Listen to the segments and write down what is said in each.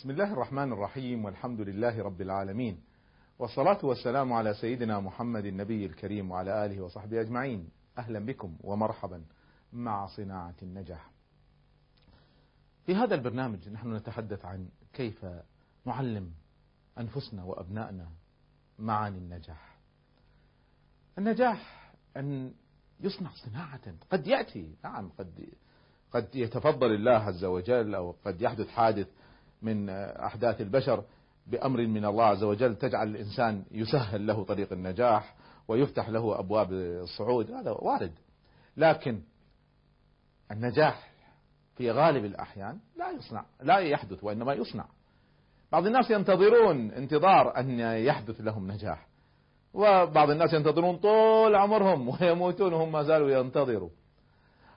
بسم الله الرحمن الرحيم والحمد لله رب العالمين. والصلاة والسلام على سيدنا محمد النبي الكريم وعلى آله وصحبه أجمعين. أهلا بكم ومرحبا مع صناعة النجاح. في هذا البرنامج نحن نتحدث عن كيف نعلم أنفسنا وأبنائنا معاني النجاح. النجاح أن يصنع صناعة قد يأتي نعم قد قد يتفضل الله عز وجل أو قد يحدث حادث من أحداث البشر بأمر من الله عز وجل تجعل الإنسان يسهل له طريق النجاح ويفتح له أبواب الصعود هذا وارد. لكن النجاح في غالب الأحيان لا يصنع لا يحدث وإنما يصنع. بعض الناس ينتظرون انتظار أن يحدث لهم نجاح وبعض الناس ينتظرون طول عمرهم ويموتون وهم ما زالوا ينتظروا.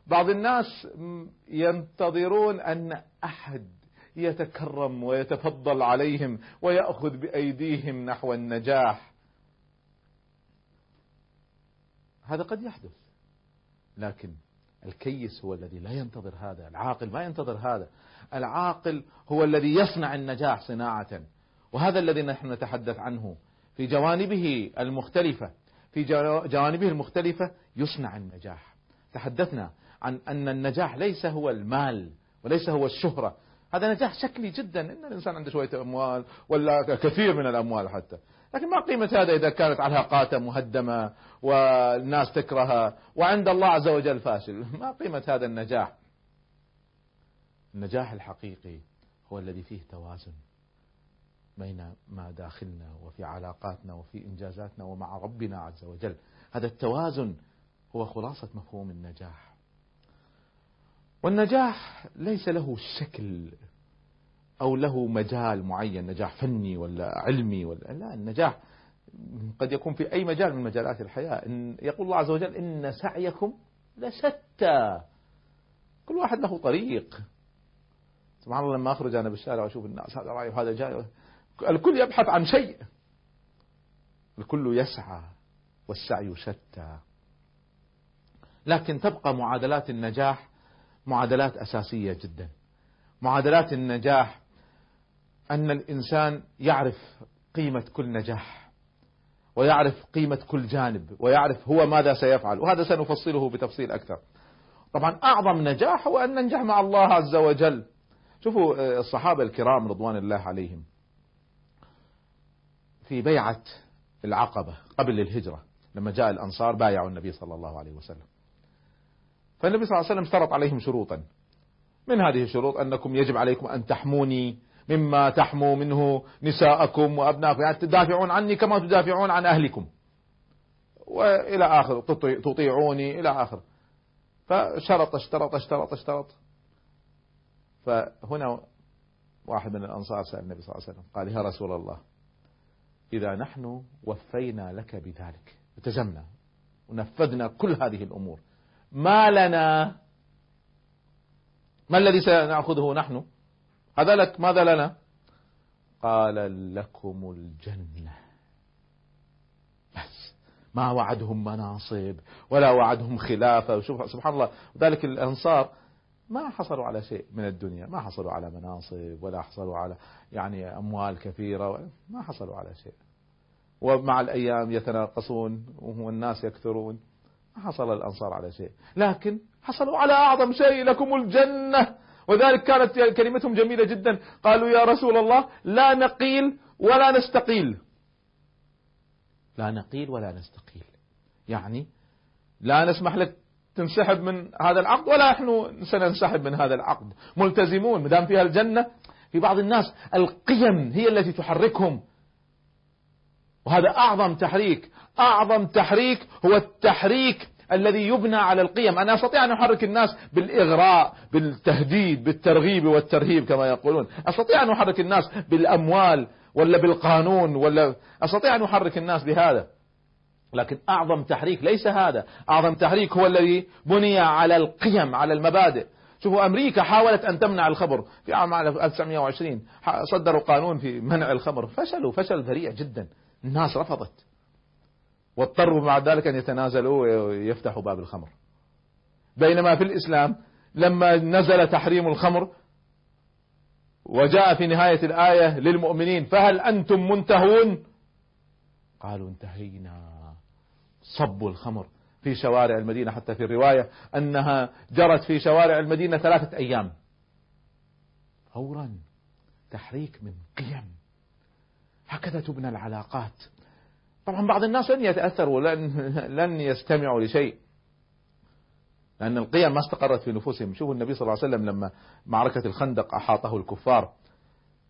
بعض الناس ينتظرون أن أحد يتكرم ويتفضل عليهم ويأخذ بأيديهم نحو النجاح. هذا قد يحدث لكن الكيس هو الذي لا ينتظر هذا العاقل ما ينتظر هذا. العاقل هو الذي يصنع النجاح صناعة وهذا الذي نحن نتحدث عنه في جوانبه المختلفة في جوانبه المختلفة يصنع النجاح. تحدثنا عن أن النجاح ليس هو المال وليس هو الشهرة هذا نجاح شكلي جدا إن الإنسان عنده شوية أموال ولا كثير من الأموال حتى. لكن ما قيمة هذا إذا كانت علاقاته مهدمة والناس تكرهها وعند الله عز وجل فاشل. ما قيمة هذا النجاح؟ النجاح الحقيقي هو الذي فيه توازن بين ما داخلنا وفي علاقاتنا وفي إنجازاتنا ومع ربنا عز وجل. هذا التوازن هو خلاصة مفهوم النجاح. والنجاح ليس له شكل أو له مجال معين نجاح فني ولا علمي ولا لا النجاح قد يكون في أي مجال من مجالات الحياة. إن يقول الله عز وجل إن سعيكم لشتى. كل واحد له طريق. سبحان الله لما أخرج أنا بالشارع وأشوف الناس هذا رايح وهذا جاي. الكل يبحث عن شيء. الكل يسعى والسعي شتى. لكن تبقى معادلات النجاح معادلات أساسية جدا. معادلات النجاح أن الإنسان يعرف قيمة كل نجاح ويعرف قيمة كل جانب ويعرف هو ماذا سيفعل وهذا سنفصله بتفصيل أكثر. طبعا أعظم نجاح هو أن ننجح مع الله عز وجل. شوفوا الصحابة الكرام رضوان الله عليهم في بيعة العقبة قبل الهجرة لما جاء الأنصار بايعوا النبي صلى الله عليه وسلم. فالنبي صلى الله عليه وسلم اشترط عليهم شروطا. من هذه الشروط؟ أنكم يجب عليكم أن تحموني مما تحموا منه نساءكم وأبناءكم. يعني تدافعون عني كما تدافعون عن أهلكم. وإلى آخر تطيعوني إلى آخر. فشرط اشترط اشترط اشترط. فهنا واحد من الأنصار سأل النبي صلى الله عليه وسلم قال يا رسول الله إذا نحن وفينا لك بذلك التزمنا ونفذنا كل هذه الأمور ما لنا ما الذي سنأخذه نحن؟ هذا لك ماذا لنا؟ قال لكم الجنة. بس ما وعدهم مناصب ولا وعدهم خلافة. شوف سبحان الله ذلك الأنصار ما حصلوا على شيء من الدنيا. ما حصلوا على مناصب ولا حصلوا على يعني أموال كثيرة. ما حصلوا على شيء. ومع الأيام يتناقصون والناس يكثرون. ما حصل الأنصار على شيء. لكن حصلوا على أعظم شيء لكم الجنة. وذلك كانت كلمتهم جميلة جدا. قالوا يا رسول الله لا نقيل ولا نستقيل. لا نقيل ولا نستقيل. يعني لا نسمح لك تنسحب من هذا العقد ولا نحن سننسحب من هذا العقد. ملتزمون مدام فيها الجنة في بعض الناس القيم هي التي تحركهم. وهذا أعظم تحريك أعظم تحريك هو التحريك الذي يبنى على القيم. أنا أستطيع أن أحرك الناس بالإغراء بالتهديد بالترغيب والترهيب كما يقولون. أستطيع أن أحرك الناس بالأموال ولا بالقانون ولا أستطيع أن أحرك الناس بهذا. لكن أعظم تحريك ليس هذا. أعظم تحريك هو الذي بني على القيم على المبادئ. شوفوا أمريكا حاولت أن تمنع الخمر. في عام 1920 صدروا قانون في منع الخمر. فشلوا فشل ذريع جدا. الناس رفضت. واضطروا بعد ذلك أن يتنازلوا ويفتحوا باب الخمر. بينما في الإسلام لما نزل تحريم الخمر وجاء في نهاية الآية للمؤمنين فهل أنتم منتهون؟ قالوا انتهينا. صبوا الخمر في شوارع المدينة حتى في الرواية أنها جرت في شوارع المدينة ثلاثة أيام. فورا تحريك من قيم. هكذا تبنى العلاقات. طبعا بعض الناس لن يتأثروا لن, لن يستمعوا لشيء. لأن القيم ما استقرت في نفوسهم. شوفوا النبي صلى الله عليه وسلم لما معركة الخندق أحاطه الكفار.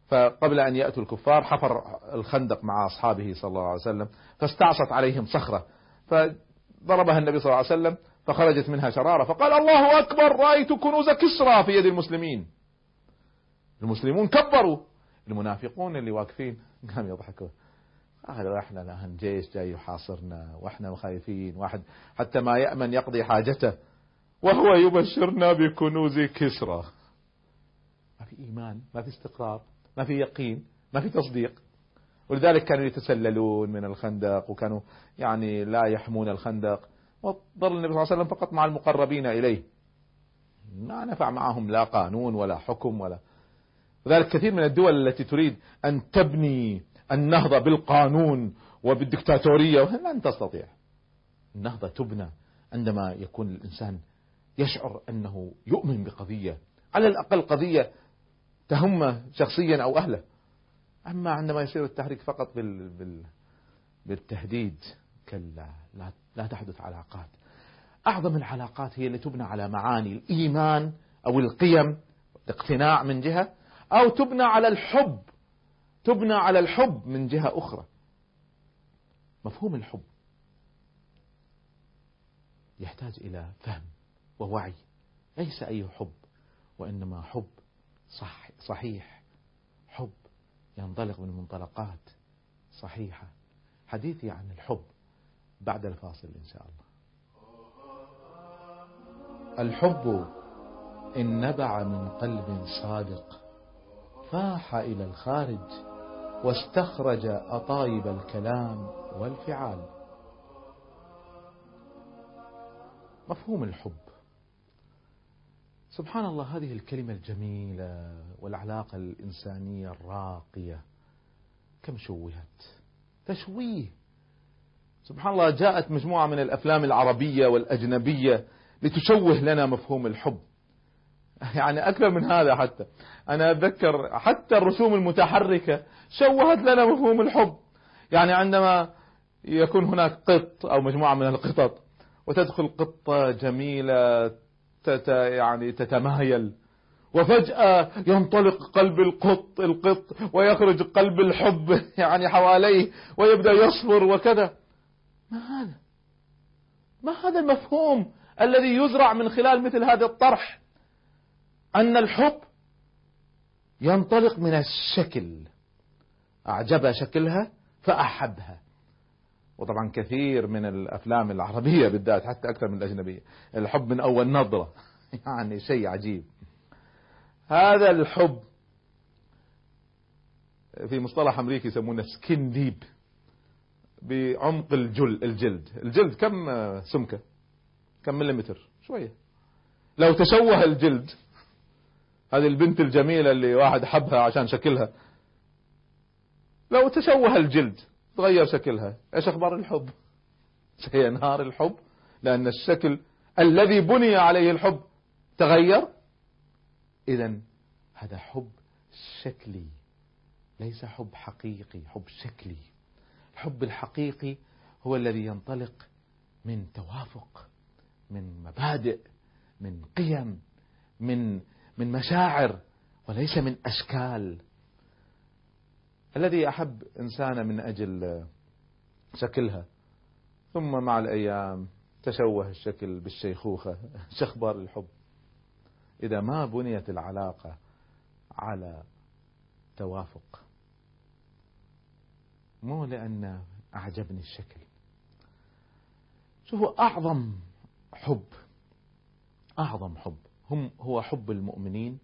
فقبل أن يأتوا الكفار حفر الخندق مع أصحابه صلى الله عليه وسلم فاستعصت عليهم صخرة. فضربها النبي صلى الله عليه وسلم فخرجت منها شرارة. فقال الله أكبر رأيت كنوز كسرى في يد المسلمين. المسلمون كبروا. المنافقون اللي واقفين قام يضحكوا قالوا إحنا جيش جاي يحاصرنا وإحنا خايفين واحد حتى ما يأمن يقضي حاجته وهو يبشرنا بكنوز كسرى. ما في إيمان ما في استقرار ما في يقين ما في تصديق. ولذلك كانوا يتسللون من الخندق وكانوا يعني لا يحمون الخندق. وظل النبي صلى الله عليه وسلم فقط مع المقربين إليه. ما نفع معهم لا قانون ولا حكم ولا. وذلك كثير من الدول التي تريد أن تبني النهضة بالقانون وبالدكتاتورية لن تستطيع. النهضة تبنى عندما يكون الإنسان يشعر أنه يؤمن بقضية على الأقل قضية تهمه شخصيا أو أهله. أما عندما يصير التحريك فقط بال... بال... بالتهديد كلا لا... لا تحدث علاقات. أعظم العلاقات هي اللي تبنى على معاني الإيمان أو القيم الاقتناع من جهة أو تبنى على الحب تبنى على الحب من جهة أخرى. مفهوم الحب يحتاج إلى فهم ووعي. ليس أي حب وإنما حب صح صحيح. حب ينطلق من منطلقات صحيحة. حديثي عن الحب بعد الفاصل إن شاء الله. الحب إن نبع من قلب صادق فاح إلى الخارج. واستخرج أطايب الكلام والفعال. مفهوم الحب. سبحان الله هذه الكلمة الجميلة والعلاقة الإنسانية الراقية كم شوهت؟ تشويه. سبحان الله جاءت مجموعة من الأفلام العربية والأجنبية لتشوه لنا مفهوم الحب. يعني أكثر من هذا حتى. أنا أتذكر حتى الرسوم المتحركة شوهت لنا مفهوم الحب. يعني عندما يكون هناك قط أو مجموعة من القطط وتدخل قطة جميلة تت يعني تتمايل وفجأة ينطلق قلب القط القط ويخرج قلب الحب يعني حواليه ويبدأ يصفر وكذا. ما هذا؟ ما هذا المفهوم الذي يزرع من خلال مثل هذا الطرح؟ أن الحب ينطلق من الشكل. أعجب شكلها فأحبها. وطبعا كثير من الأفلام العربية بالذات حتى أكثر من الأجنبية الحب من أول نظرة. يعني شيء عجيب. هذا الحب في مصطلح أمريكي يسمونه skin deep بعمق الجل الجلد. الجلد كم سمكه؟ كم مليمتر؟ شوية. لو تشوه الجلد هذه البنت الجميلة اللي واحد حبها عشان شكلها. لو تشوه الجلد تغير شكلها. إيش أخبار الحب؟ سينهار الحب لأن الشكل الذي بني عليه الحب تغير. اذا هذا حب شكلي ليس حب حقيقي حب شكلي. الحب الحقيقي هو الذي ينطلق من توافق من مبادئ من قيم من من مشاعر وليس من أشكال. الذي أحب إنسانة من أجل شكلها ثم مع الأيام تشوه الشكل بالشيخوخة شخبار الحب. إذا ما بنيت العلاقة على توافق مو لأن أعجبني الشكل. شوفوا أعظم حب أعظم حب هم هو حب المؤمنين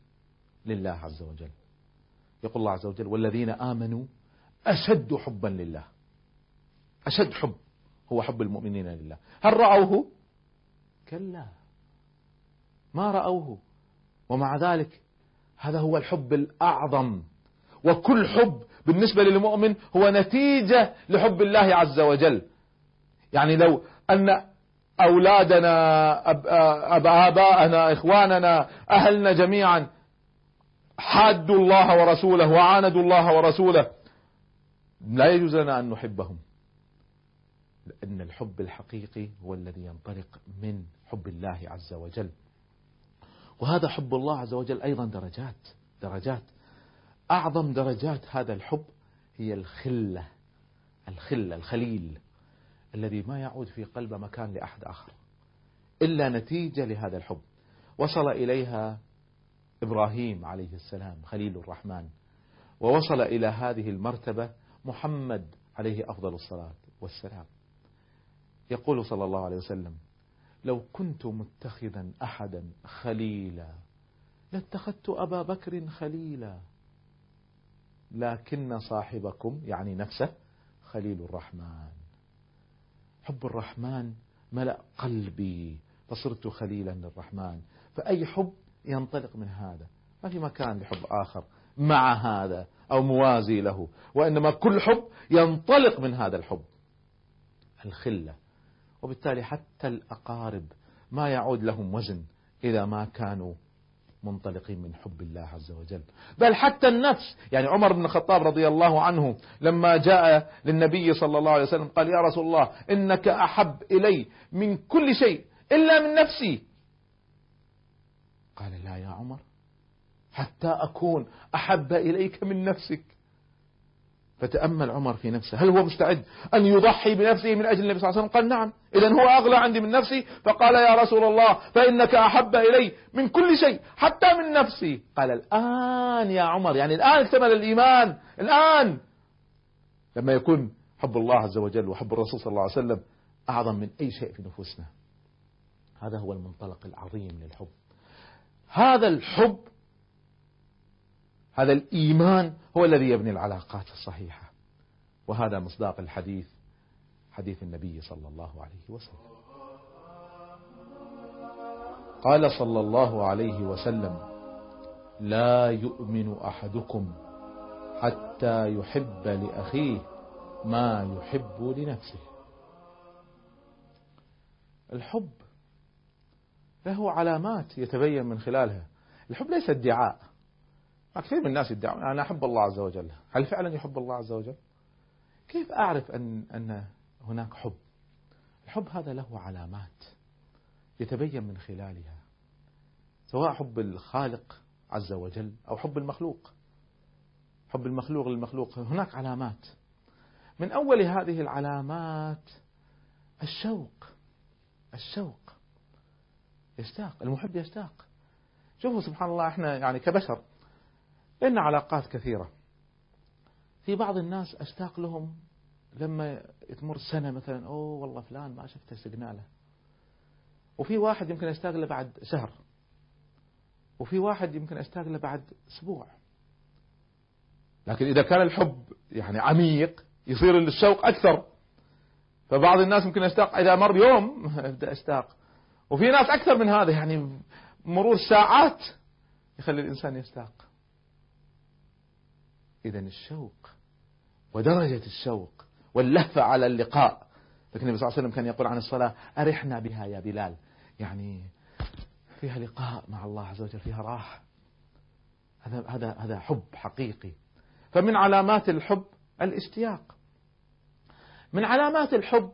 لله عز وجل. يقول الله عز وجل والذين آمنوا أشد حبا لله. أشد حب هو حب المؤمنين لله. هل رأوه؟ كلا. ما رأوه. ومع ذلك هذا هو الحب الأعظم. وكل حب بالنسبة للمؤمن هو نتيجة لحب الله عز وجل. يعني لو أن أولادنا أب آباءنا إخواننا أهلنا جميعا. حادوا الله ورسوله وعاندوا الله ورسوله. لا يجوز لنا أن نحبهم لأن الحب الحقيقي هو الذي ينطلق من حب الله عز وجل. وهذا حب الله عز وجل أيضا درجات درجات. أعظم درجات هذا الحب هي الخلة الخلة الخليل. الذي ما يعود في قلبه مكان لأحد آخر إلا نتيجة لهذا الحب. وصل إليها إبراهيم عليه السلام خليل الرحمن. ووصل إلى هذه المرتبة محمد عليه أفضل الصلاة والسلام. يقول صلى الله عليه وسلم لو كنت متخذا أحدا خليلا لاتخذت أبا بكر خليلا. لكن صاحبكم يعني نفسه خليل الرحمن. حب الرحمن ملأ قلبي فصرت خليلا للرحمن. فأي حب ينطلق من هذا؟ ما في مكان لحب آخر مع هذا أو موازي له وإنما كل حب ينطلق من هذا الحب الخلة. وبالتالي حتى الأقارب ما يعود لهم وزن إذا ما كانوا منطلقين من حب الله عز وجل. بل حتى النفس يعني عمر بن الخطاب رضي الله عنه لما جاء للنبي صلى الله عليه وسلم قال يا رسول الله إنك أحب إلي من كل شيء إلا من نفسي. قال لا يا عمر حتى أكون أحب إليك من نفسك. فتأمل عمر في نفسه. هل هو مستعد أن يضحي بنفسه من أجل النبي صلى الله عليه وسلم؟ قال نعم. إذا هو أغلى عندي من نفسي؟ فقال يا رسول الله فإنك أحب إلي من كل شيء حتى من نفسي. قال الآن يا عمر يعني الآن اكتمل الإيمان. الآن. لما يكون حب الله عز وجل وحب الرسول صلى الله عليه وسلم أعظم من أي شيء في نفوسنا. هذا هو المنطلق العظيم للحب. هذا الحب هذا الإيمان هو الذي يبني العلاقات الصحيحة. وهذا مصداق الحديث حديث النبي صلى الله عليه وسلم. قال صلى الله عليه وسلم لا يؤمن أحدكم حتى يحب لأخيه ما يحب لنفسه. الحب له علامات يتبين من خلالها. الحب ليس ادعاء. كثير من الناس يدعون أنا أحب الله عز وجل. هل فعلا يحب الله عز وجل؟ كيف أعرف أن, أن هناك حب؟ الحب هذا له علامات يتبين من خلالها سواء حب الخالق عز وجل أو حب المخلوق. حب المخلوق للمخلوق هناك علامات. من أول هذه العلامات الشوق الشوق. يشتاق المحب يشتاق. شوفوا سبحان الله إحنا يعني كبشر لنا علاقات كثيرة. في بعض الناس أشتاق لهم لما تمر سنة مثلا أوه والله فلان ما شفته سقنا له. وفي واحد يمكن أشتاق له بعد شهر. وفي واحد يمكن أشتاق له بعد أسبوع. لكن إذا كان الحب يعني عميق يصير الشوق أكثر. فبعض الناس ممكن يشتاق إذا مر يوم أبدأ أشتاق. وفي ناس أكثر من هذا يعني مرور ساعات يخلي الإنسان يشتاق. إذا الشوق ودرجة الشوق واللهفة على اللقاء. لكن النبي صلى الله عليه وسلم كان يقول عن الصلاة أرحنا بها يا بلال. يعني فيها لقاء مع الله عز وجل فيها راحة. هذا هذا هذا حب حقيقي. فمن علامات الحب الاشتياق. من علامات الحب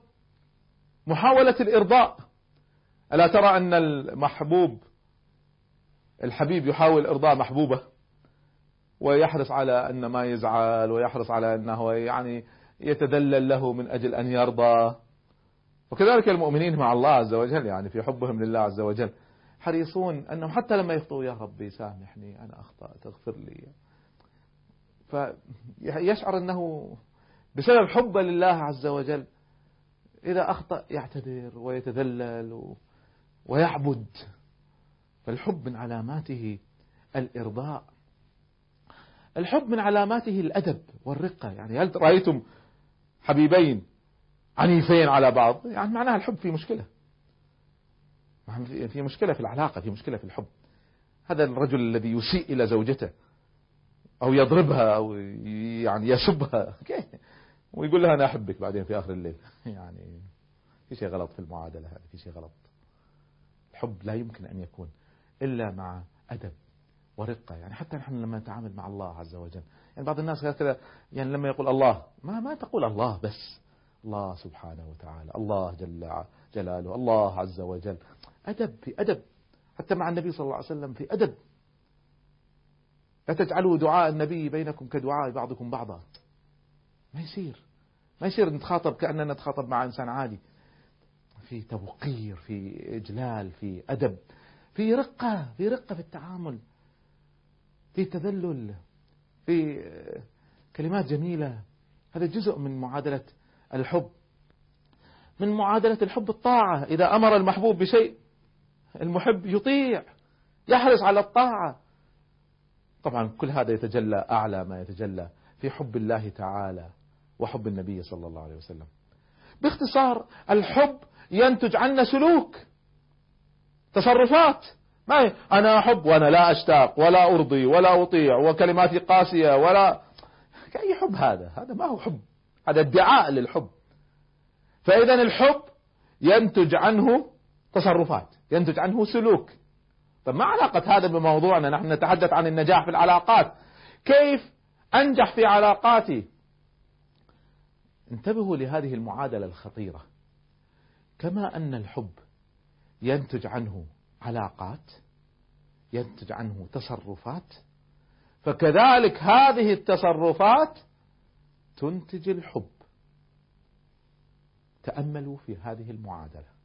محاولة الإرضاء. ألا ترى أن المحبوب الحبيب يحاول إرضاء محبوبه؟ ويحرص على أن ما يزعل ويحرص على أنه يعني يتدلل له من أجل أن يرضى. وكذلك المؤمنين مع الله عز وجل يعني في حبهم لله عز وجل حريصون أنهم حتى لما يخطئوا يا ربي سامحني أنا أخطأت اغفر لي. فيشعر أنه بسبب حبه لله عز وجل إذا أخطأ يعتذر ويتذلل ويعبد. فالحب من علاماته الإرضاء. الحب من علاماته الأدب والرقة. يعني هل رأيتم حبيبين عنيفين على بعض؟ يعني معناها الحب في مشكلة. في مشكلة في العلاقة في مشكلة في الحب. هذا الرجل الذي يسيء إلى زوجته أو يضربها أو يعني يسبها ويقول لها أنا أحبك بعدين في آخر الليل. يعني في شيء غلط في المعادلة هذه في شيء غلط. الحب لا يمكن أن يكون إلا مع أدب. ورقة يعني حتى نحن لما نتعامل مع الله عز وجل. يعني بعض الناس كذا يعني لما يقول الله ما ما تقول الله بس. الله سبحانه وتعالى الله جل جلاله الله عز وجل. أدب في أدب. حتى مع النبي صلى الله عليه وسلم في أدب. لا تجعلوا دعاء النبي بينكم كدعاء بعضكم بعضا. ما يصير. ما يصير نتخاطب كأننا نتخاطب مع إنسان عادي. في توقير في إجلال في أدب. في رقة في رقة في التعامل. في تذلل في كلمات جميلة. هذا جزء من معادلة الحب. من معادلة الحب الطاعة. إذا أمر المحبوب بشيء المحب يطيع يحرص على الطاعة. طبعا كل هذا يتجلى أعلى ما يتجلى في حب الله تعالى وحب النبي صلى الله عليه وسلم. باختصار الحب ينتج عنا سلوك تصرفات. ما أنا أحب وأنا لا أشتاق ولا أرضي ولا أطيع وكلماتي قاسية ولا أي حب هذا؟ هذا ما هو حب. هذا ادعاء للحب. فإذا الحب ينتج عنه تصرفات ينتج عنه سلوك. طب ما علاقة هذا بموضوعنا؟ نحن نتحدث عن النجاح في العلاقات. كيف أنجح في علاقاتي؟ انتبهوا لهذه المعادلة الخطيرة. كما أن الحب ينتج عنه علاقات ينتج عنه تصرفات فكذلك هذه التصرفات تنتج الحب. تأملوا في هذه المعادلة.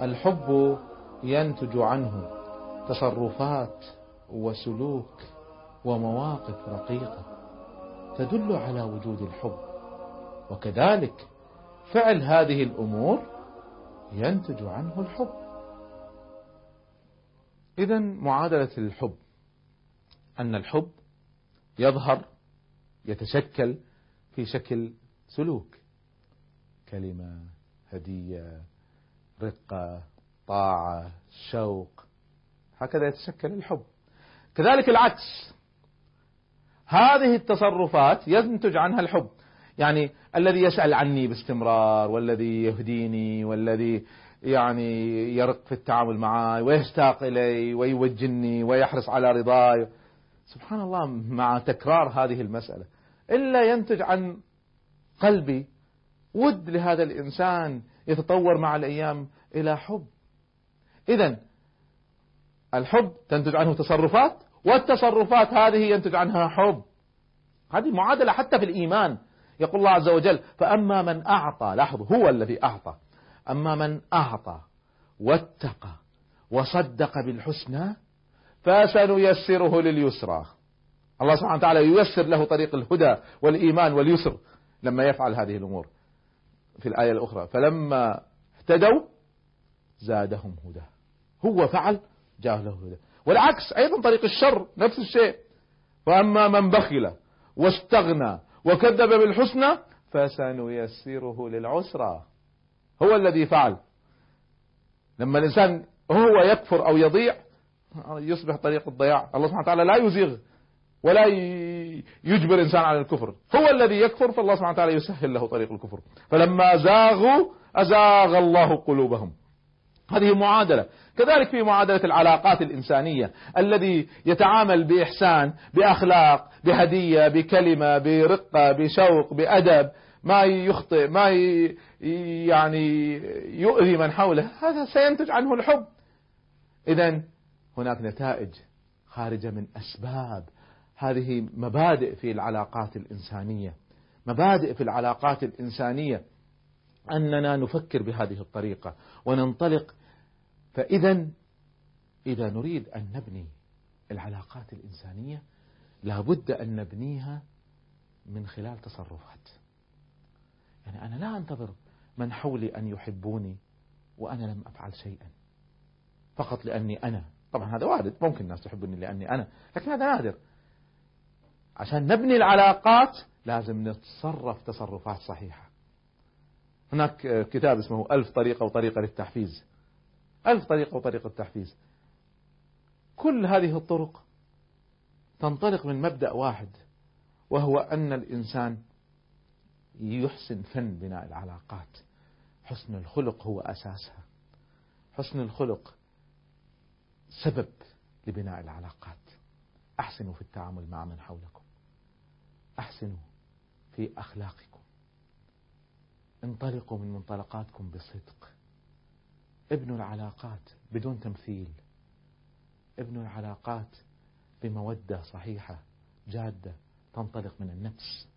الحب ينتج عنه تصرفات وسلوك ومواقف رقيقة تدل على وجود الحب. وكذلك فعل هذه الأمور ينتج عنه الحب. إذا معادلة الحب أن الحب يظهر يتشكل في شكل سلوك. كلمة هدية رقة طاعة شوق هكذا يتشكل الحب. كذلك العكس. هذه التصرفات ينتج عنها الحب. يعني الذي يسأل عني باستمرار والذي يهديني والذي يعني يرق في التعامل معي ويشتاق إلي ويوجني ويحرص على رضاي. سبحان الله مع تكرار هذه المسألة إلا ينتج عن قلبي ود لهذا الإنسان يتطور مع الأيام إلى حب. إذا الحب تنتج عنه تصرفات والتصرفات هذه ينتج عنها حب. هذه معادلة حتى في الإيمان. يقول الله عز وجل فأما من أعطى لاحظوا هو الذي أعطى. أما من أعطى واتقى وصدق بالحسنى فسنيسره لليسرى. الله سبحانه وتعالى ييسر له طريق الهدى والإيمان واليسر لما يفعل هذه الأمور. في الآية الأخرى فلما اهتدوا زادهم هدى. هو فعل جاء له هدى. والعكس أيضا طريق الشر نفس الشيء. وأما من بخل واستغنى وكذب بالحسنى فسنيسره للعسرى. هو الذي فعل. لما الإنسان هو يكفر أو يضيع يصبح طريق الضياع. الله سبحانه وتعالى لا يزيغ ولا يجبر إنسان على الكفر. هو الذي يكفر فالله سبحانه وتعالى يسهل له طريق الكفر. فلما زاغوا أزاغ الله قلوبهم. هذه معادلة. كذلك في معادلة العلاقات الإنسانية الذي يتعامل بإحسان بأخلاق بهدية بكلمة برقة بشوق بأدب ما يخطئ ما يعني يؤذي من حوله هذا سينتج عنه الحب. إذا هناك نتائج خارجة من أسباب هذه مبادئ في العلاقات الإنسانية. مبادئ في العلاقات الإنسانية. أننا نفكر بهذه الطريقة وننطلق. فإذا إذا نريد أن نبني العلاقات الإنسانية لابد أن نبنيها من خلال تصرفات. يعني أنا لا أنتظر من حولي أن يحبوني وأنا لم أفعل شيئا. فقط لأني أنا طبعا هذا وارد ممكن الناس تحبني لأني أنا لكن هذا نادر. عشان نبني العلاقات لازم نتصرف تصرفات صحيحة. هناك كتاب اسمه ألف طريقة وطريقة للتحفيز. ألف طريقة وطريقة تحفيز كل هذه الطرق تنطلق من مبدأ واحد وهو أن الإنسان يحسن فن بناء العلاقات. حسن الخلق هو أساسها. حسن الخلق سبب لبناء العلاقات. أحسنوا في التعامل مع من حولكم. أحسنوا في أخلاقكم. انطلقوا من منطلقاتكم بصدق. ابنوا العلاقات بدون تمثيل. ابنوا العلاقات بمودة صحيحة جادة تنطلق من النفس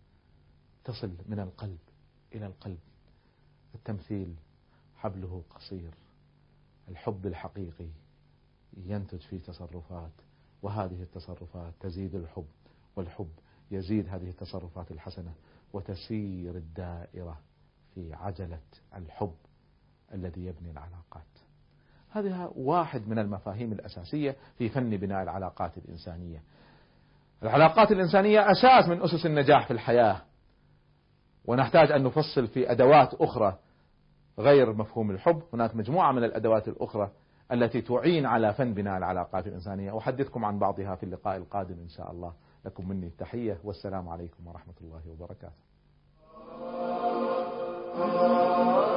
تصل من القلب إلى القلب. التمثيل حبله قصير الحب الحقيقي ينتج في تصرفات وهذه التصرفات تزيد الحب والحب يزيد هذه التصرفات الحسنة وتسير الدائرة. في عجلة الحب الذي يبني العلاقات. هذا واحد من المفاهيم الأساسية في فن بناء العلاقات الإنسانية. العلاقات الإنسانية أساس من أسس النجاح في الحياة. ونحتاج أن نفصل في أدوات أخرى غير مفهوم الحب. هناك مجموعة من الأدوات الأخرى التي تعين على فن بناء العلاقات الإنسانية. أحدثكم عن بعضها في اللقاء القادم إن شاء الله. لكم مني التحية والسلام عليكم ورحمة الله وبركاته. Oh.